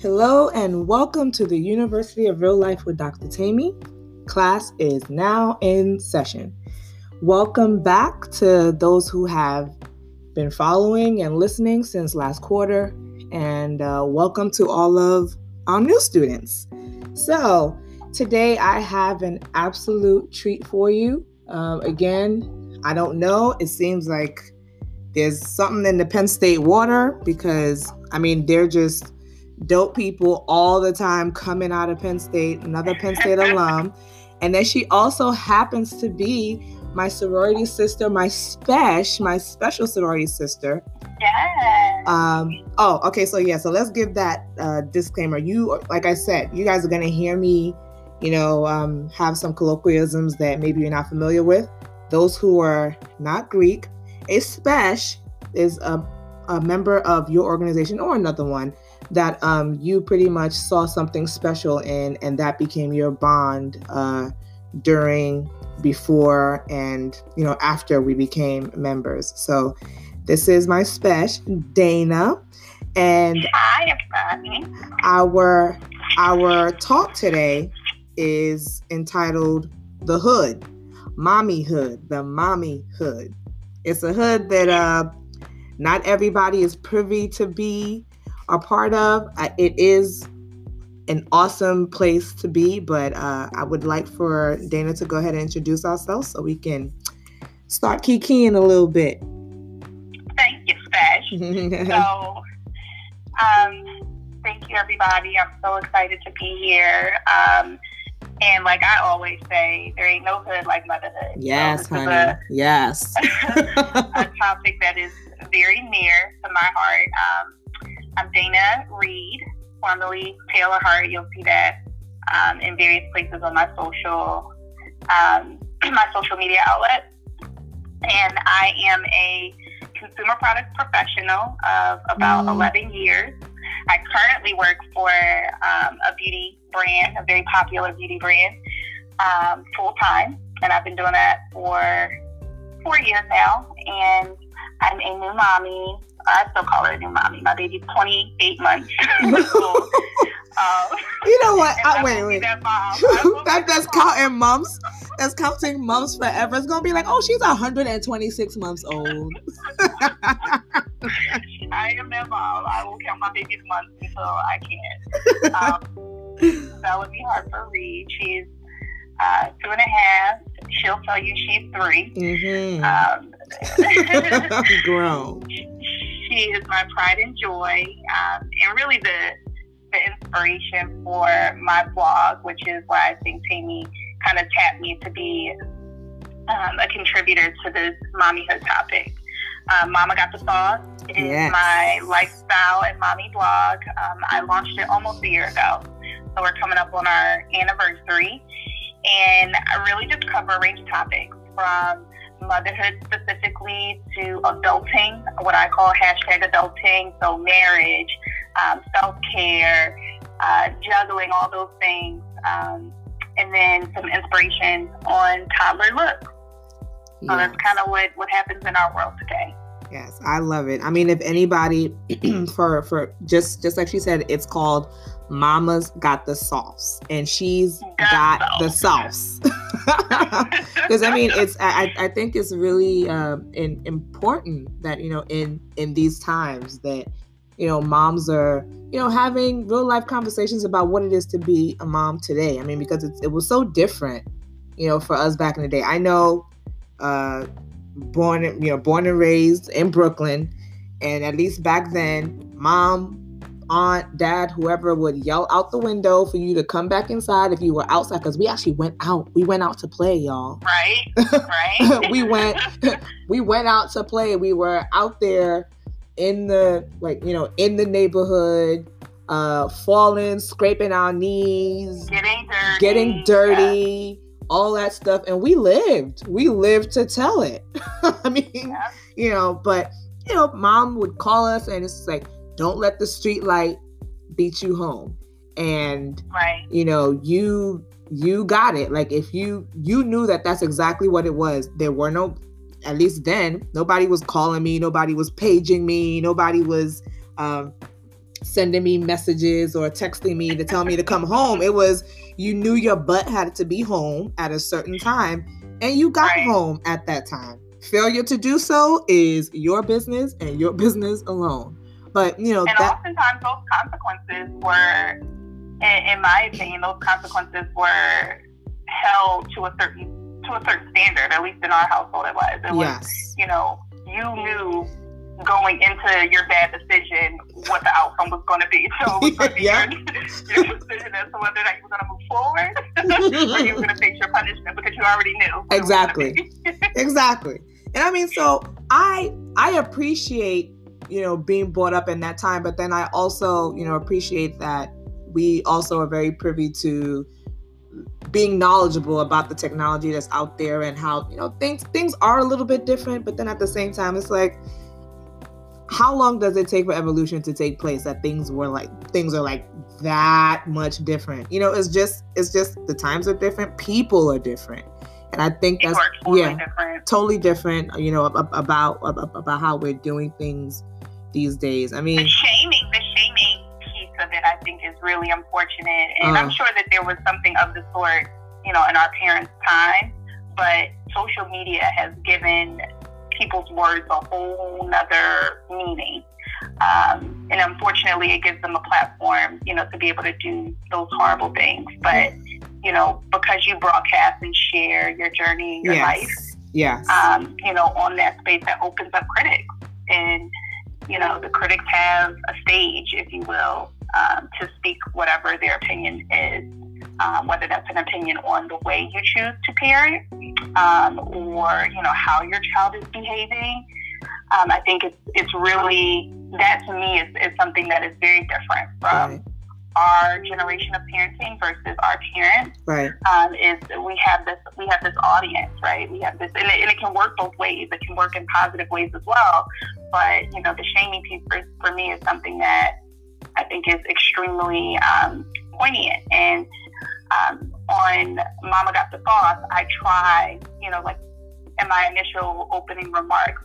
Hello and welcome to the University of Real Life with Dr. Tammy. Class is now in session. Welcome back to those who have been following and listening since last quarter, and uh, welcome to all of our new students. So, today I have an absolute treat for you. Um, again, I don't know, it seems like there's something in the Penn State water because I mean, they're just dope people all the time coming out of Penn State, another Penn State alum. And then she also happens to be my sorority sister, my special, my special sorority sister. Yes. Um, oh, okay. So yeah, so let's give that uh, disclaimer. You, like I said, you guys are gonna hear me, you know, um, have some colloquialisms that maybe you're not familiar with. Those who are not Greek, a spesh is a, a member of your organization or another one that um, you pretty much saw something special in, and that became your bond uh, during, before, and you know after we became members. So this is my special Dana, and Hi, our our talk today is entitled "The Hood." Mommy hood, the mommy hood. It's a hood that uh, not everybody is privy to be a part of. It is an awesome place to be, but uh, I would like for Dana to go ahead and introduce ourselves so we can start kikiing a little bit. Thank you, Spesh. So, um, thank you, everybody. I'm so excited to be here. Um, and like I always say, there ain't no hood like motherhood. yes, so honey. Yes. A, a topic that is very near to my heart. Um, I'm Dana Reed, formerly Taylor Hart. You'll see that um, in various places on my social um, my social media outlets. And I am a consumer products professional of about Mm. 11 years. I currently work for um, a beauty brand, a very popular beauty brand, um, full time, and I've been doing that for four years now. And I'm a new mommy. I still call her a new mommy. My baby's 28 months. Um, you know what? I, wait, wait. that mom. I will that, that's counting months. That's counting months forever. It's gonna be like, oh, she's 126 months old. I am that mom. I will count my baby's months until I can. Um, that would be hard for Reed. She's uh, two and a half. She'll tell you she's three. mm-hmm. Um, Grown. She is my pride and joy, um, and really the the inspiration for my blog, which is why I think Tammy kind of tapped me to be um, a contributor to this mommyhood topic. Um, Mama Got the Sauce is Yes. my lifestyle and mommy blog. Um, I launched it almost a year ago, so we're coming up on our anniversary, and I really just cover a range of topics from motherhood specifically to adulting, what I call hashtag adulting, so marriage, um, self care, uh, juggling, all those things, um, and then some inspiration on toddler looks. So that's kind of what, what happens in our world today. Yes, I love it. I mean, if anybody for for just just like she said, it's called Mama's Got the Sauce, and she's got, Got the sauce. Because I mean, it's I I think it's really um, in, important that you know in in these times that you know moms are you know having real life conversations about what it is to be a mom today. I mean, because it was so different, you know, for us back in the day. I know. Uh, born you know born and raised in brooklyn and at least back then mom aunt dad whoever would yell out the window for you to come back inside if you were outside because we actually went out we went out to play y'all Right? Right? we went we went out to play we were out there in the like you know in the neighborhood uh falling scraping our knees Getting dirty. getting dirty, all that stuff. And we lived. We lived to tell it. I mean, Yeah. you know, but you know, mom would call us and it's like, don't let the street light beat you home. And Right. you know, you you got it. Like if you you knew that that's exactly what it was. There were no at least then nobody was calling me, nobody was paging me, nobody was um sending me messages or texting me to tell me to come home. It was you knew your butt had to be home at a certain time and you got right. home at that time. Failure to do so is your business and your business alone. But you know, and that, oftentimes those consequences were, in, in my opinion, those consequences were held to a certain to a certain standard. At least in our household, it was. It yes. was, you know, you knew going into your bad decision what the outcome was going to be. So yeah. your, your decision as to whether or not you were going to move forward or you were going to face your punishment because you already knew. Exactly. exactly. And I mean, so I I appreciate you know being brought up in that time, but then I also you know appreciate that we also are very privy to being knowledgeable about the technology that's out there and how you know things things are a little bit different but then at the same time it's like how long does it take for evolution to take place that things were like things are like that much different? You know it's just it's just the times are different. People are different. And i think that's totally yeah different. totally different you know about about how we're doing things these days. I mean the shaming the shaming piece of it i think is really unfortunate. And uh, i'm sure that there was something of the sort you know in our parents time but social media has given people's words a whole nother meaning. Um, and unfortunately, it gives them a platform, you know, to be able to do those horrible things. But, you know, because you broadcast and share your journey, your yes. life, yes. Um, you know, on that space that opens up critics. And, you know, the critics have a stage, if you will, um, to speak whatever their opinion is um, whether that's an opinion on the way you choose to parent um, or you know how your child is behaving. Um, I think it's it's really that to me is, is something that is very different from right. our generation of parenting versus our parents. Right. Um, is we have this we have this audience, right? We have this, and it, and it, can work both ways. It can work in positive ways as well. But you know, the shaming piece for, for me is something that I think is extremely um, poignant and um, on Mama Got the Sauce, I try, you know, like in my initial opening remarks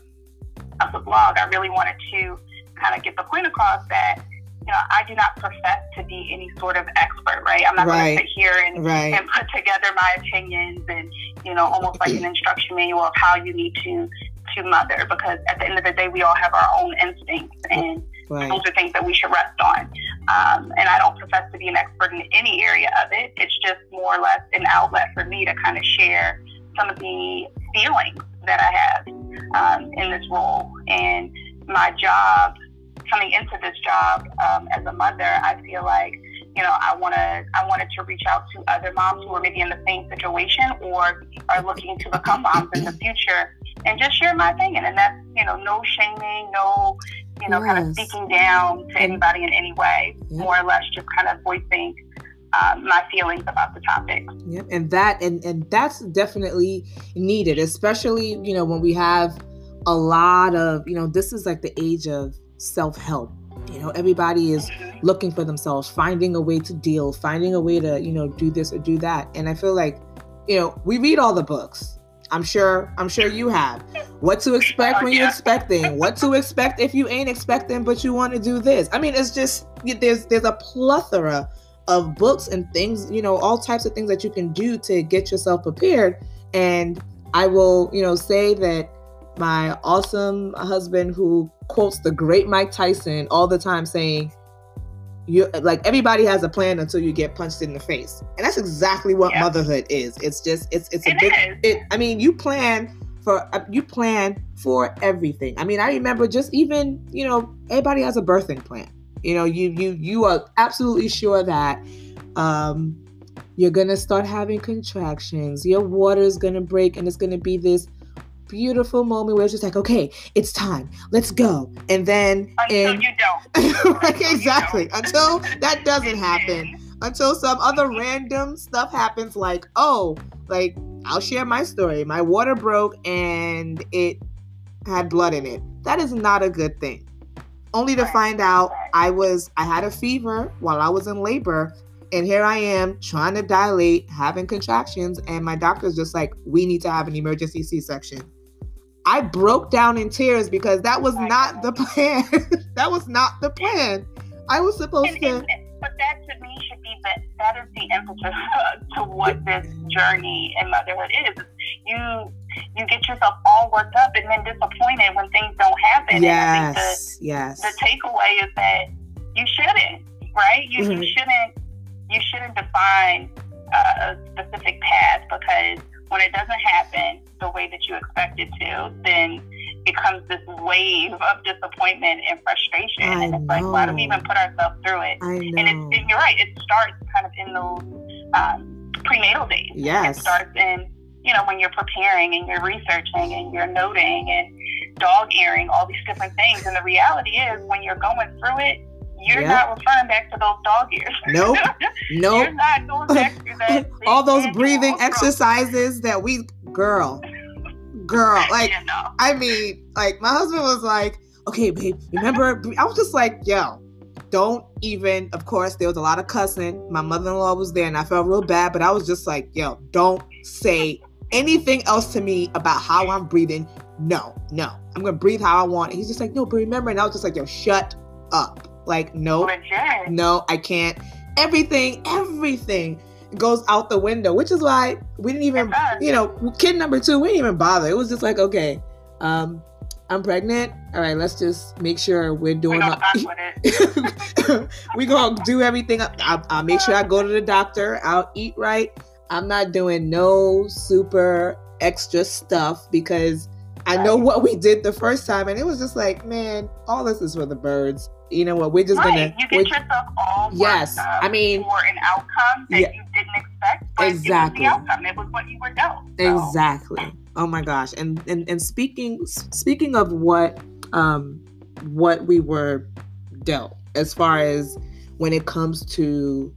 of the blog, I really wanted to kind of get the point across that, you know, I do not profess to be any sort of expert, right? I'm not right. going to sit here and, right. and put together my opinions and, you know, almost like an instruction manual of how you need to to mother because at the end of the day we all have our own instincts and Right. Those are things that we should rest on. Um, and I don't profess to be an expert in any area of it. It's just more or less an outlet for me to kind of share some of the feelings that I have um, in this role. And my job, coming into this job um, as a mother, I feel like you know, I want to, I wanted to reach out to other moms who are maybe in the same situation or are looking to become moms in the future and just share my opinion. And that's, you know, no shaming, no, you know, yes. kind of speaking down to anybody in any way, yep. more or less just kind of voicing um, my feelings about the topic. Yep, and that and and that's definitely needed, especially you know when we have a lot of you know this is like the age of self help. You know, everybody is mm-hmm. looking for themselves, finding a way to deal, finding a way to you know do this or do that, and I feel like you know we read all the books I'm sure I'm sure you have. What to expect oh, when you're expecting, what to expect if you ain't expecting but you want to do this. I mean, it's just there's there's a plethora of books and things, you know, all types of things that you can do to get yourself prepared and I will, you know, say that my awesome husband who quotes the great Mike Tyson all the time saying you like everybody has a plan until you get punched in the face. And that's exactly what motherhood is. It's just it's it's a it big is. it i mean you plan for uh, you plan for everything. I mean i remember just even you know everybody has a birthing plan. You know you you you are absolutely sure that um you're gonna start having contractions. Your water is gonna break and it's gonna be this beautiful moment where it's just like, okay, it's time, let's go. And then until and, you don't. exactly. Until that doesn't happen. Until some other random stuff happens, like, oh, like I'll share my story. My water broke and it had blood in it. That is not a good thing. Only to find out I was I had a fever while I was in labor and here I am trying to dilate, having contractions, and my doctor's just like, we need to have an emergency C section. I broke down in tears because that was not the plan. that was not the plan. I was supposed And, to. and, but that to me should be that that is the impetus to what this journey in motherhood is. You you get yourself all worked up and then disappointed when things don't happen. And I think Yes, yes. the, the takeaway is that you shouldn't, right? You, Mhm. you shouldn't you shouldn't define uh, a specific path because when it doesn't happen the way that you expect it to, then it comes this wave of disappointment and frustration. I and it's like, why do we know. even put ourselves through it? And, know. it's, and you're right, it starts kind of in those um, prenatal days. Yes. It starts in, you know, when you're preparing and you're researching and you're noting and dog earing, all these different things. And the reality is, when you're going through it, you're Yep. not referring back to those dog ears. Nope. Nope. you're not going back to that. All those breathing from- exercises that we, girl, girl, like, you know. I mean, like my husband was like, "Okay, babe, remember?" I was just like, "Yo, don't even." Of course, there was a lot of cussing. My mother-in-law was there, and I felt real bad. But I was just like, "Yo, don't say anything else to me about how I'm breathing. No, no, I'm gonna breathe how I want." And he's just like, "No, but remember." And I was just like, "Yo, shut up." Like, no, Legit. no, I can't. Everything, everything goes out the window, which is why we didn't even you know, kid number two, we didn't even bother. It was just like, okay, um, I'm pregnant. All right, let's just make sure we're doing. fuck with we gonna do everything. I'll, I'll make sure I go to the doctor. I'll eat right. I'm not doing no super extra stuff because I know what we did the first time, and it was just like, man, all this is for the birds. You know what? We're just right. gonna. you get yourself all Yes, I mean- for an outcome that Yeah. you didn't expect. But Exactly. It was the outcome. It was what you were dealt. So, Exactly. Oh my gosh. And and and speaking speaking of what um what we were dealt as far as when it comes to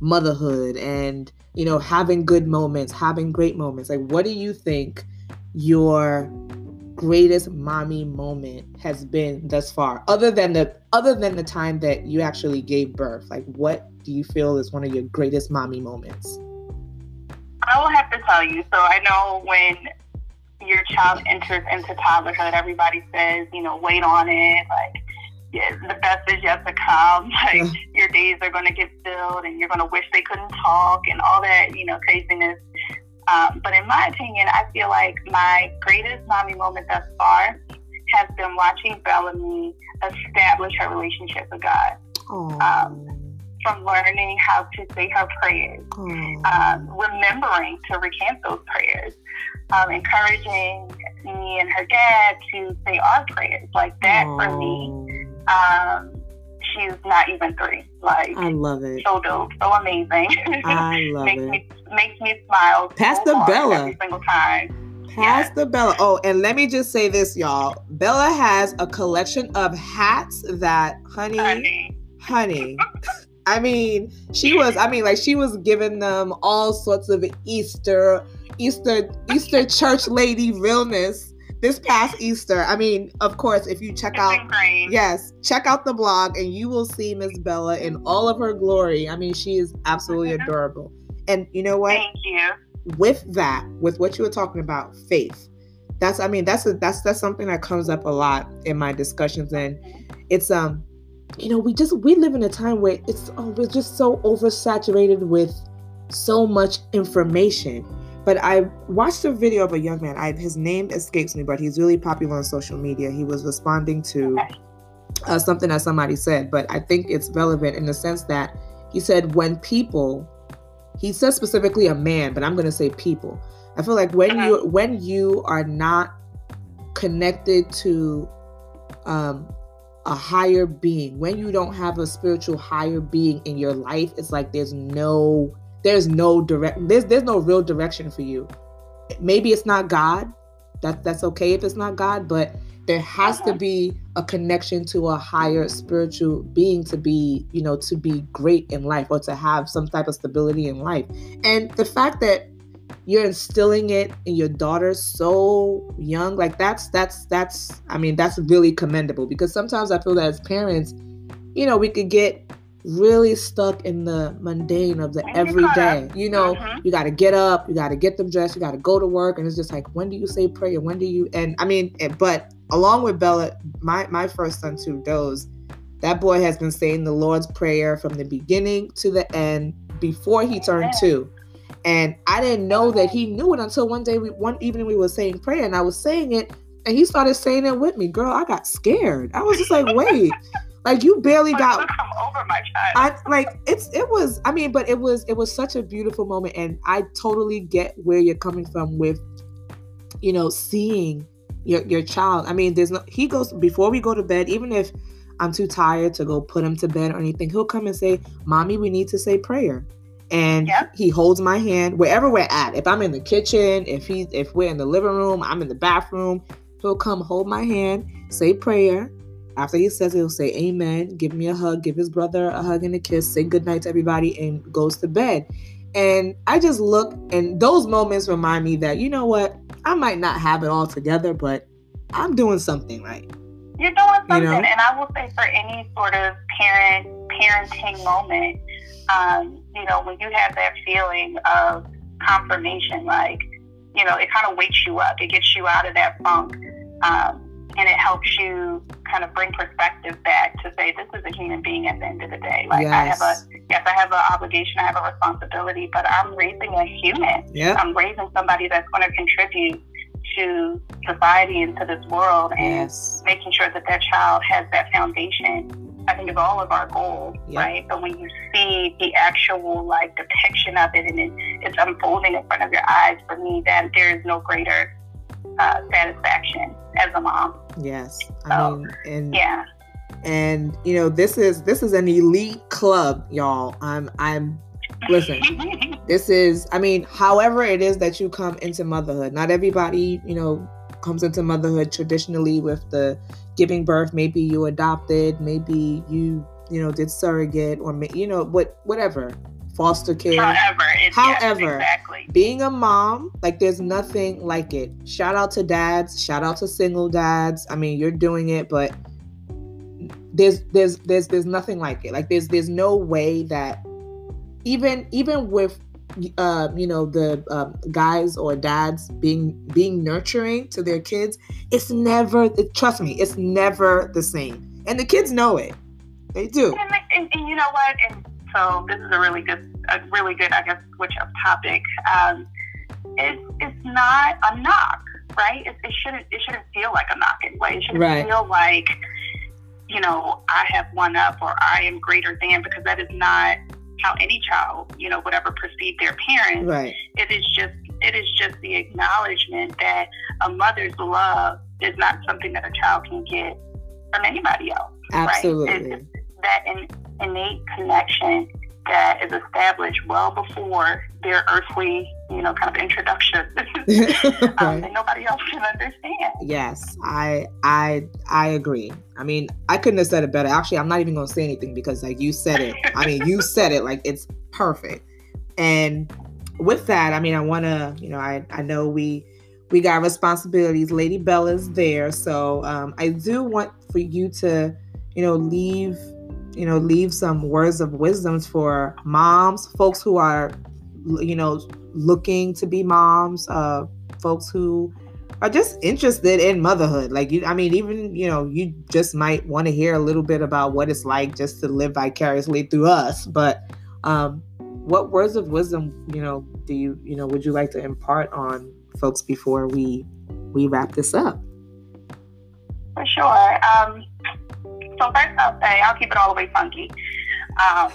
motherhood and you know having good moments, having great moments. Like what do you think your greatest mommy moment has been thus far other than the other than the time that you actually gave birth like what do you feel is one of your greatest mommy moments I will have to tell you. So I know when your child enters into toddlerhood, everybody says, you know, wait on it. Like, yeah, the best is yet to come. Like, your days are going to get filled and you're going to wish they couldn't talk and all that, you know, craziness. Um, but in my opinion, I feel like my greatest mommy moment thus far has been watching Bellamy establish her relationship with God. oh, From learning how to say her prayers um, remembering to recant those prayers, um, encouraging me and her dad to say our prayers. Like that for me, um, she's not even three. Like I love it. so dope, so amazing. I love makes it. me makes me smile. Pastor so hard Bella. every single time. Pastor Bella. Oh, and let me just say this, y'all. Bella has a collection of hats that, honey, Honey, honey. I mean, she was. I mean, like she was giving them all sorts of Easter, Easter, Easter church lady realness this past Easter. I mean, of course, if you check it's out. Yes, check out the blog and you will see Miss Bella in all of her glory. I mean, she is absolutely Mhm. adorable. And you know what? Thank you. With that, with what you were talking about, faith. That's I mean, that's a, that's that's something that comes up a lot in my discussions and it's um you know, we just we live in a time where it's oh, we're just so oversaturated with so much information. But I watched a video of a young man. I, his name escapes me, but he's really popular on social media. He was responding to uh, something that somebody said, but I think it's relevant in the sense that he said when people, he said specifically a man, but I'm going to say people. I feel like when you when you are not connected to um, a higher being, when you don't have a spiritual higher being in your life, it's like there's no there's no direct there's there's no real direction for you. Maybe it's not God. That that's okay if it's not God, but there has to be a connection to a higher spiritual being to be, you know, to be great in life or to have some type of stability in life. And the fact that you're instilling it in your daughter so young, like that's that's that's I mean, that's really commendable because sometimes I feel that as parents, you know, we could get really stuck in the mundane of the And get caught everyday. You know, Mhm. you got to get up, you got to get them dressed, you got to go to work, and it's just like, when do you say prayer? When do you? And I mean, but along with Bella, my my first son too, Doze, That boy has been saying the Lord's Prayer from the beginning to the end before he turned two. And I didn't know that he knew it until one day, we, one evening, we were saying prayer, and I was saying it, and he started saying it with me. Girl, I got scared. I was just like, wait, like you barely got come over my child. I like it's it was. I mean, but it was it was such a beautiful moment, and I totally get where you're coming from with, you know, seeing your your child. I mean, there's no. He goes before we go to bed, even if I'm too tired to go put him to bed or anything. He'll come and say, "Mommy, we need to say prayer." and yep. he holds my hand wherever we're at. If I'm in the kitchen, if he if we're in the living room, I'm in the bathroom, he'll come hold my hand, say prayer. After he says it, he'll say amen, give me a hug, give his brother a hug and a kiss, say good night to everybody, and goes to bed. And I just look, and those moments remind me that, you know what, I might not have it all together, but I'm doing something right. You're doing something. You know? And I will say for any sort of parent, parenting moment, um, you know, when you have that feeling of confirmation, like, you know, it kind of wakes you up. It gets you out of that funk. Um, and it helps you kind of bring perspective back to say this is a human being at the end of the day. Like yes. I have a yes, I have an obligation, I have a responsibility, but I'm raising a human. Yeah. I'm raising somebody that's going to contribute to society and to this world and yes. making sure that that child has that foundation I think is all of our goals, right? But when you see the actual like depiction of it and it, it's unfolding in front of your eyes, for me, that there is no greater uh, satisfaction as a mom. Yes, so, I mean, and yeah, and you know, this is this is an elite club, y'all. I'm I'm listen. this is, I mean, however it is that you come into motherhood. Not everybody, you know, comes into motherhood traditionally with the giving birth maybe you adopted maybe you you know did surrogate or you know what whatever foster care. However however yes, exactly. being a mom like there's nothing like it. Shout out to dads. Shout out to single dads. I mean you're doing it but there's there's there's there's nothing like it. Like there's there's no way that even even with uh, you know the um, guys or dads being being nurturing to their kids it's never it, trust me it's never the same. And the kids know it. They do. And, and, and, you know what? And so this is a really good a really good i guess switch up topic um, it, it's not a knock right it, it shouldn't it shouldn't feel like a knock anyway it shouldn't right. feel like you know i have one up or i am greater than because that is not how any child, you know, would ever perceive their parents. Right. It is just it is just the acknowledgement that a mother's love is not something that a child can get from anybody else. Absolutely. Right? that in, innate connection that is established well before their earthly, you know, kind of introduction, um, and nobody else can understand. Yes, I, I, I agree. I mean, I couldn't have said it better. Actually, I'm not even going to say anything because, like, you said it. I mean, you said it like it's perfect. And with that, I mean, I want to, you know, I, I know we, we got responsibilities. Lady Bella's there, so um, I do want for you to, you know, leave you know, leave some words of wisdoms for moms, folks who are, you know, looking to be moms, uh, folks who are just interested in motherhood. Like you, I mean, even you know, you just might want to hear a little bit about what it's like just to live vicariously through us. But um, what words of wisdom, you know, do you, you know, would you like to impart on folks before we we wrap this up? For sure. Um, so first, I'll say I'll keep it all the way funky. Um,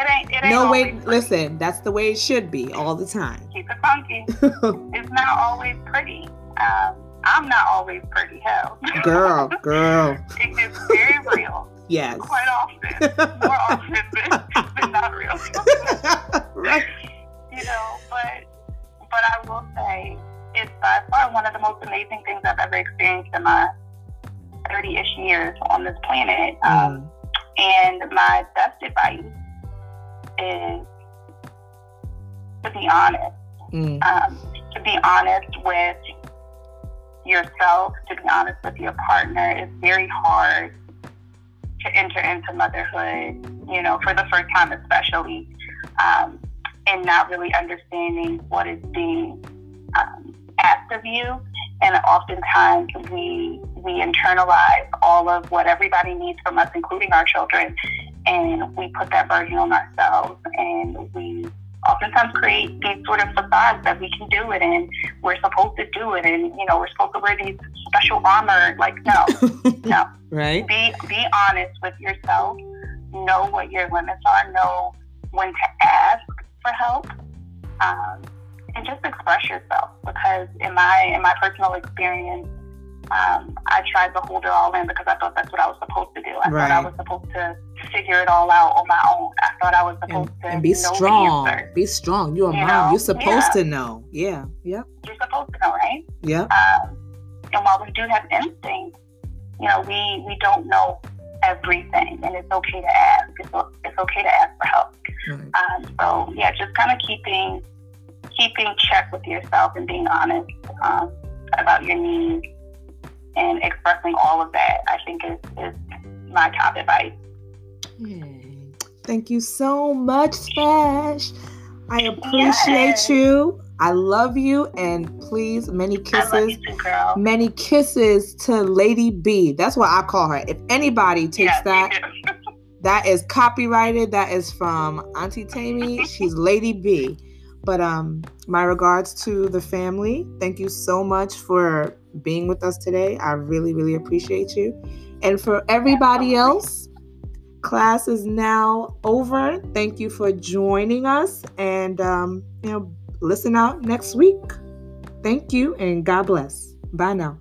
it ain't. It ain't no way. Listen, that's the way it should be all the time. Keep it funky. it's not always pretty. Um, I'm not always pretty. Hell, girl, girl. it is very real. Yes. Quite often, more often than, than not real. right. You know, but but I will say it's by far one of the most amazing things I've ever experienced in my 30 ish years on this planet. Um, mm. And my best advice is to be honest. Mm. Um, to be honest with yourself, to be honest with your partner. It's very hard to enter into motherhood, you know, for the first time, especially, um, and not really understanding what is being um, asked of you and oftentimes we we internalize all of what everybody needs from us, including our children, and we put that burden on ourselves, and we oftentimes create these sort of facades that we can do it and we're supposed to do it and you know we're supposed to wear these special armor like no no. Right. Be be honest with yourself. Know what your limits are. Know when to ask for help. Um, and just express yourself because in my in my personal experience um, I tried to hold it all in because I thought that's what I was supposed to do. I right. thought I was supposed to figure it all out on my own. I thought I was supposed and, to and be strong. Be strong. You're a you mom. Know? You're supposed yeah. to know. Yeah. yeah. You're supposed to know, right? Yeah. Um, and while we do have instincts, you know, we we don't know everything, and it's okay to ask. It's, it's okay to ask for help. Right. Um, so yeah, just kind of keeping keeping check with yourself and being honest um, about your needs and expressing all of that, I think is, is my top advice. Thank you so much, Spesh. I appreciate yes. you. I love you, and please, many kisses. Too, many kisses to Lady B. That's what I call her. If anybody takes yes, that, that is copyrighted. That is from Auntie Tammy. She's Lady B. But um, my regards to the family. Thank you so much for being with us today. I really, really appreciate you. And for everybody else, class is now over. Thank you for joining us, and um, you know, listen out next week. Thank you, and God bless. Bye now.